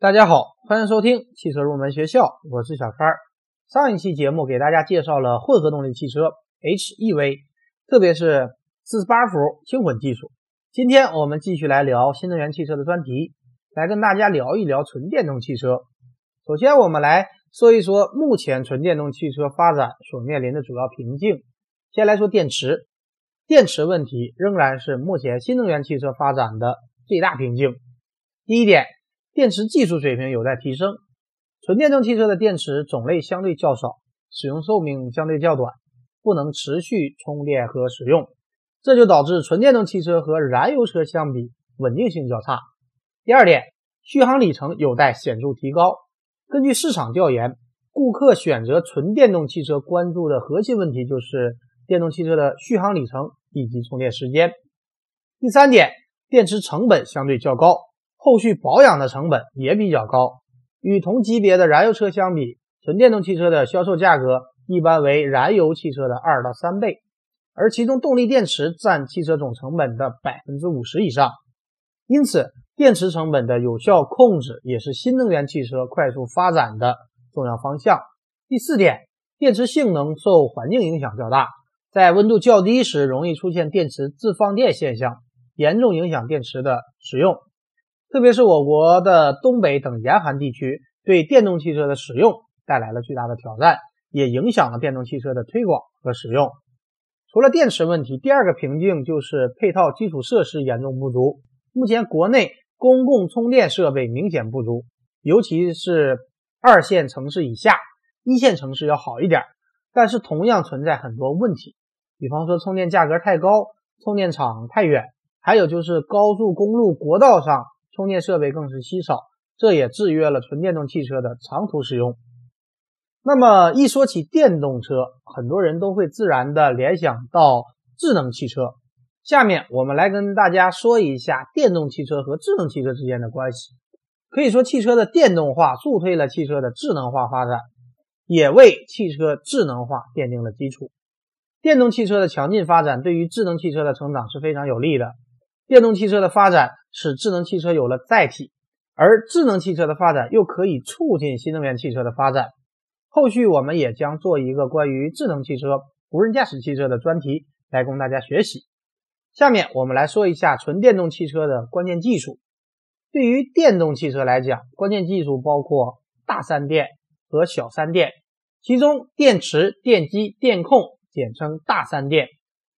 大家好，欢迎收听汽车入门学校，我是小川。上一期节目给大家介绍了混合动力汽车 HEV，特别是四十八伏轻混技术。今天我们继续来聊新能源汽车的专题，来跟大家聊一聊纯电动汽车。首先，我们来说一说目前纯电动汽车发展所面临的主要瓶颈。先来说电池，电池问题仍然是目前新能源汽车发展的最大瓶颈。第一点。电池技术水平有待提升，纯电动汽车的电池种类相对较少，使用寿命相对较短，不能持续充电和使用，这就导致纯电动汽车和燃油车相比稳定性较差。第二点，续航里程有待显著提高。根据市场调研，顾客选择纯电动汽车关注的核心问题就是电动汽车的续航里程以及充电时间。第三点，电池成本相对较高。后续保养的成本也比较高，与同级别的燃油车相比，纯电动汽车的销售价格一般为燃油汽车的二到三倍，而其中动力电池占汽车总成本的百分之五十以上。因此，电池成本的有效控制也是新能源汽车快速发展的重要方向。第四点，电池性能受环境影响较大，在温度较低时容易出现电池自放电现象，严重影响电池的使用。特别是我国的东北等严寒地区，对电动汽车的使用带来了巨大的挑战，也影响了电动汽车的推广和使用。除了电池问题，第二个瓶颈就是配套基础设施严重不足。目前国内公共充电设备明显不足，尤其是二线城市以下，一线城市要好一点，但是同样存在很多问题，比方说充电价格太高，充电场太远，还有就是高速公路、国道上。充电设备更是稀少，这也制约了纯电动汽车的长途使用。那么一说起电动车，很多人都会自然的联想到智能汽车。下面我们来跟大家说一下电动汽车和智能汽车之间的关系。可以说，汽车的电动化助推了汽车的智能化发展，也为汽车智能化奠定了基础。电动汽车的强劲发展对于智能汽车的成长是非常有利的。电动汽车的发展使智能汽车有了载体，而智能汽车的发展又可以促进新能源汽车的发展。后续我们也将做一个关于智能汽车、无人驾驶汽车的专题来供大家学习。下面我们来说一下纯电动汽车的关键技术。对于电动汽车来讲，关键技术包括大三电和小三电，其中电池、电机、电控简称大三电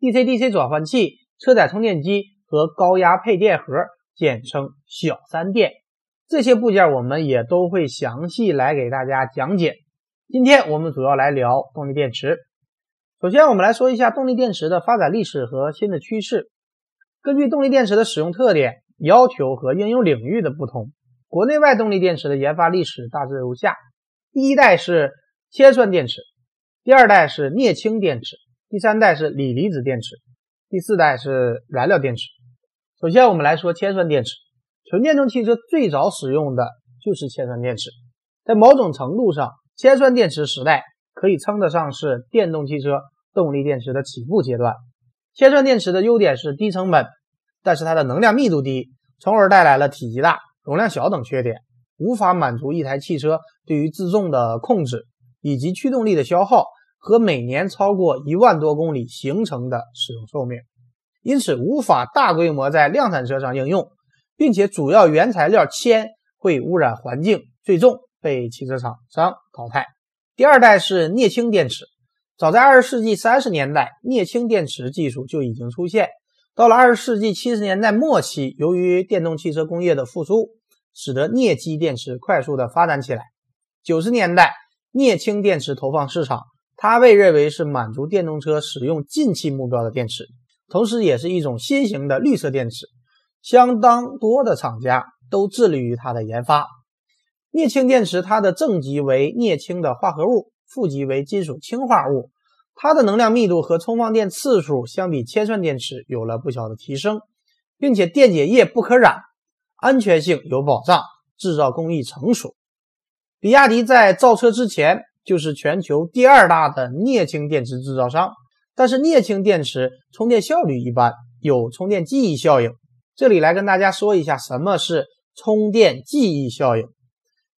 ，DC-DC 转换器、车载充电机。和高压配电盒，简称小三电，这些部件我们也都会详细来给大家讲解。今天我们主要来聊动力电池。首先，我们来说一下动力电池的发展历史和新的趋势。根据动力电池的使用特点、要求和应用领域的不同，国内外动力电池的研发历史大致如下：第一代是铅酸电池，第二代是镍氢电池，第三代是锂离子电池，第四代是燃料电池。首先，我们来说铅酸电池。纯电动汽车最早使用的就是铅酸电池。在某种程度上，铅酸电池时代可以称得上是电动汽车动力电池的起步阶段。铅酸电池的优点是低成本，但是它的能量密度低，从而带来了体积大、容量小等缺点，无法满足一台汽车对于自重的控制以及驱动力的消耗和每年超过一万多公里行程的使用寿命。因此无法大规模在量产车上应用，并且主要原材料铅会污染环境，最终被汽车厂商淘汰。第二代是镍氢电池，早在二十世纪三十年代，镍氢电池技术就已经出现。到了二十世纪七十年代末期，由于电动汽车工业的复苏，使得镍基电池快速的发展起来。九十年代，镍氢电池投放市场，它被认为是满足电动车使用近期目标的电池。同时，也是一种新型的绿色电池，相当多的厂家都致力于它的研发。镍氢电池，它的正极为镍氢的化合物，负极为金属氢化物，它的能量密度和充放电次数相比铅酸电池有了不小的提升，并且电解液不可染，安全性有保障，制造工艺成熟。比亚迪在造车之前就是全球第二大的镍氢电池制造商。但是镍氢电池充电效率一般，有充电记忆效应。这里来跟大家说一下什么是充电记忆效应。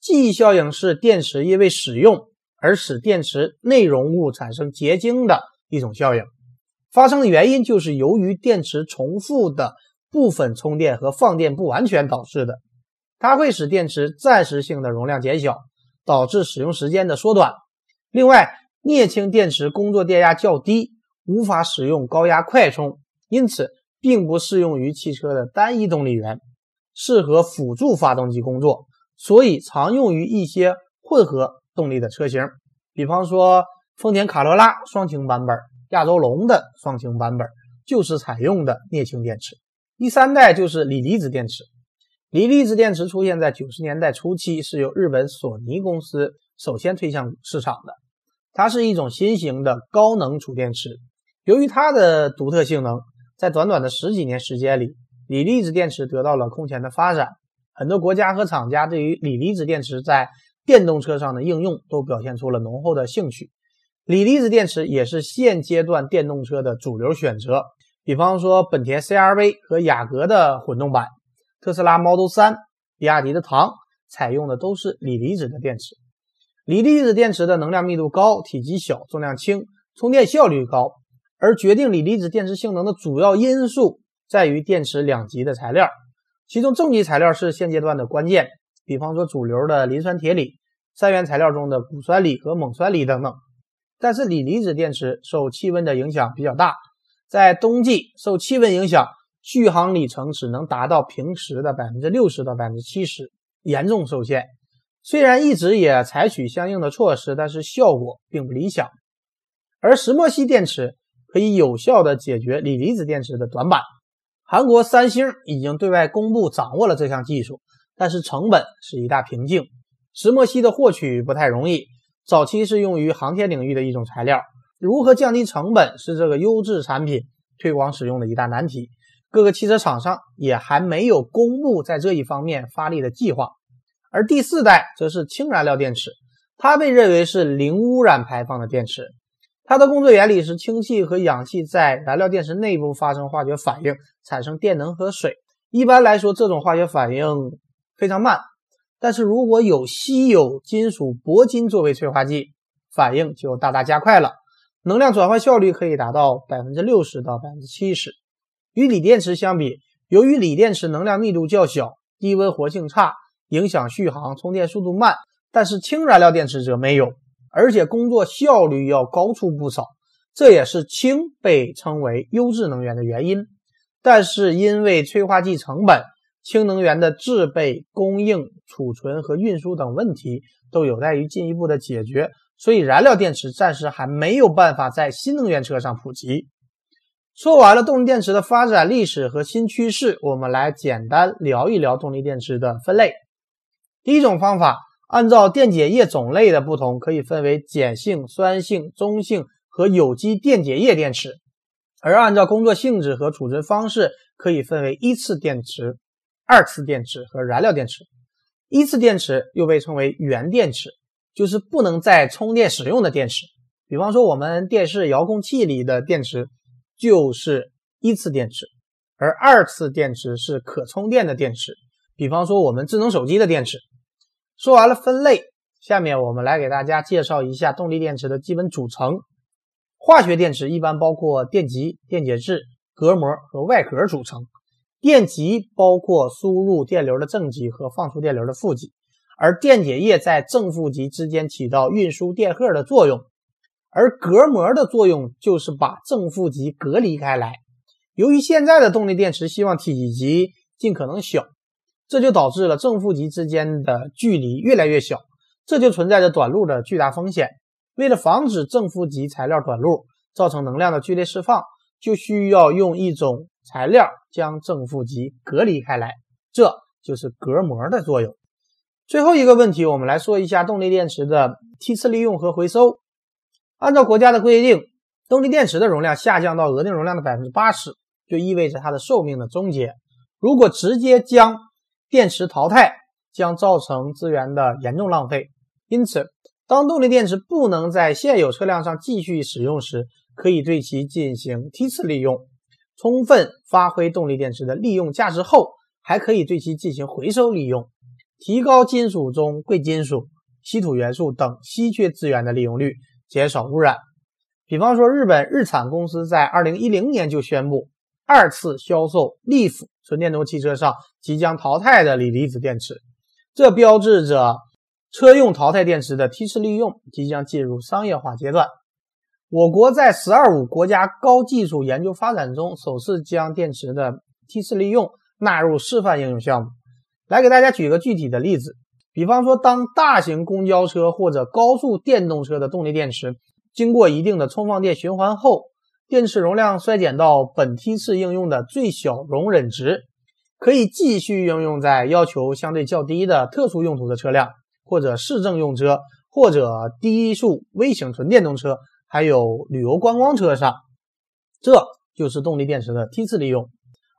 记忆效应是电池因为使用而使电池内容物产生结晶的一种效应，发生的原因就是由于电池重复的部分充电和放电不完全导致的。它会使电池暂时性的容量减小，导致使用时间的缩短。另外，镍氢电池工作电压较低，无法使用高压快充，因此并不适用于汽车的单一动力源，适合辅助发动机工作，所以常用于一些混合动力的车型，比方说丰田卡罗拉双擎版本、亚洲龙的双擎版本就是采用的镍氢电池。第三代就是锂离子电池。锂离子电池出现在九十年代初期，是由日本索尼公司首先推向市场的。它是一种新型的高能储电池。由于它的独特性能，在短短的十几年时间里，锂离子电池得到了空前的发展。很多国家和厂家对于锂离子电池在电动车上的应用都表现出了浓厚的兴趣。锂离子电池也是现阶段电动车的主流选择。比方说，本田 CR-V 和雅阁的混动版。特斯拉 Model 3、比亚迪的唐采用的都是锂离子的电池。锂离子电池的能量密度高、体积小、重量轻、充电效率高。而决定锂离子电池性能的主要因素在于电池两极的材料，其中正极材料是现阶段的关键。比方说主流的磷酸铁锂、三元材料中的钴酸锂和锰酸锂等等。但是锂离子电池受气温的影响比较大，在冬季受气温影响。续航里程只能达到平时的百分之六十到百分之七十，严重受限。虽然一直也采取相应的措施，但是效果并不理想。而石墨烯电池可以有效的解决锂离子电池的短板。韩国三星已经对外公布掌握了这项技术，但是成本是一大瓶颈。石墨烯的获取不太容易，早期是用于航天领域的一种材料。如何降低成本是这个优质产品推广使用的一大难题。各个汽车厂商也还没有公布在这一方面发力的计划，而第四代则是氢燃料电池，它被认为是零污染排放的电池。它的工作原理是氢气和氧气在燃料电池内部发生化学反应，产生电能和水。一般来说，这种化学反应非常慢，但是如果有稀有金属铂金作为催化剂，反应就大大加快了，能量转换效率可以达到百分之六十到百分之七十。与锂电池相比，由于锂电池能量密度较小，低温活性差，影响续航，充电速度慢。但是氢燃料电池则没有，而且工作效率要高出不少。这也是氢被称为优质能源的原因。但是因为催化剂成本、氢能源的制备、供应、储存和运输等问题都有待于进一步的解决，所以燃料电池暂时还没有办法在新能源车上普及。说完了动力电池的发展历史和新趋势，我们来简单聊一聊动力电池的分类。第一种方法，按照电解液种类的不同，可以分为碱性、酸性、中性和有机电解液电池；而按照工作性质和储存方式，可以分为一次电池、二次电池和燃料电池。一次电池又被称为原电池，就是不能再充电使用的电池。比方说，我们电视遥控器里的电池。就是一次电池，而二次电池是可充电的电池，比方说我们智能手机的电池。说完了分类，下面我们来给大家介绍一下动力电池的基本组成。化学电池一般包括电极、电解质、隔膜和外壳组成。电极包括输入电流的正极和放出电流的负极，而电解液在正负极之间起到运输电荷的作用。而隔膜的作用就是把正负极隔离开来。由于现在的动力电池希望体积尽可能小，这就导致了正负极之间的距离越来越小，这就存在着短路的巨大风险。为了防止正负极材料短路造成能量的剧烈释放，就需要用一种材料将正负极隔离开来，这就是隔膜的作用。最后一个问题，我们来说一下动力电池的梯次利用和回收。按照国家的规定，动力电池的容量下降到额定容量的百分之八十，就意味着它的寿命的终结。如果直接将电池淘汰，将造成资源的严重浪费。因此，当动力电池不能在现有车辆上继续使用时，可以对其进行梯次利用，充分发挥动力电池的利用价值后，还可以对其进行回收利用。提高金属中贵金属、稀土元素等稀缺资源的利用率，减少污染。比方说，日本日产公司在二零一零年就宣布，二次销售 Leaf 纯电动汽车上即将淘汰的锂离子电池，这标志着车用淘汰电池的梯次利用即将进入商业化阶段。我国在“十二五”国家高技术研究发展中，首次将电池的梯次利用纳入示范应用项目。来给大家举个具体的例子，比方说，当大型公交车或者高速电动车的动力电池。经过一定的充放电循环后，电池容量衰减到本梯次应用的最小容忍值，可以继续应用在要求相对较低的特殊用途的车辆，或者市政用车，或者低速微型纯电动车，还有旅游观光车上。这就是动力电池的梯次利用。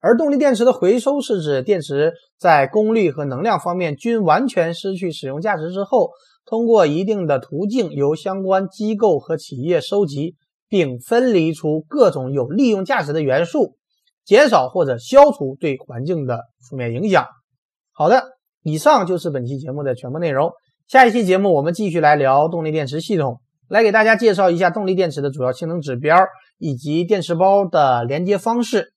而动力电池的回收是指电池在功率和能量方面均完全失去使用价值之后。通过一定的途径，由相关机构和企业收集并分离出各种有利用价值的元素，减少或者消除对环境的负面影响。好的，以上就是本期节目的全部内容。下一期节目我们继续来聊动力电池系统，来给大家介绍一下动力电池的主要性能指标以及电池包的连接方式。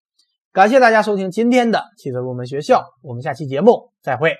感谢大家收听今天的汽车入门学校，我们下期节目再会。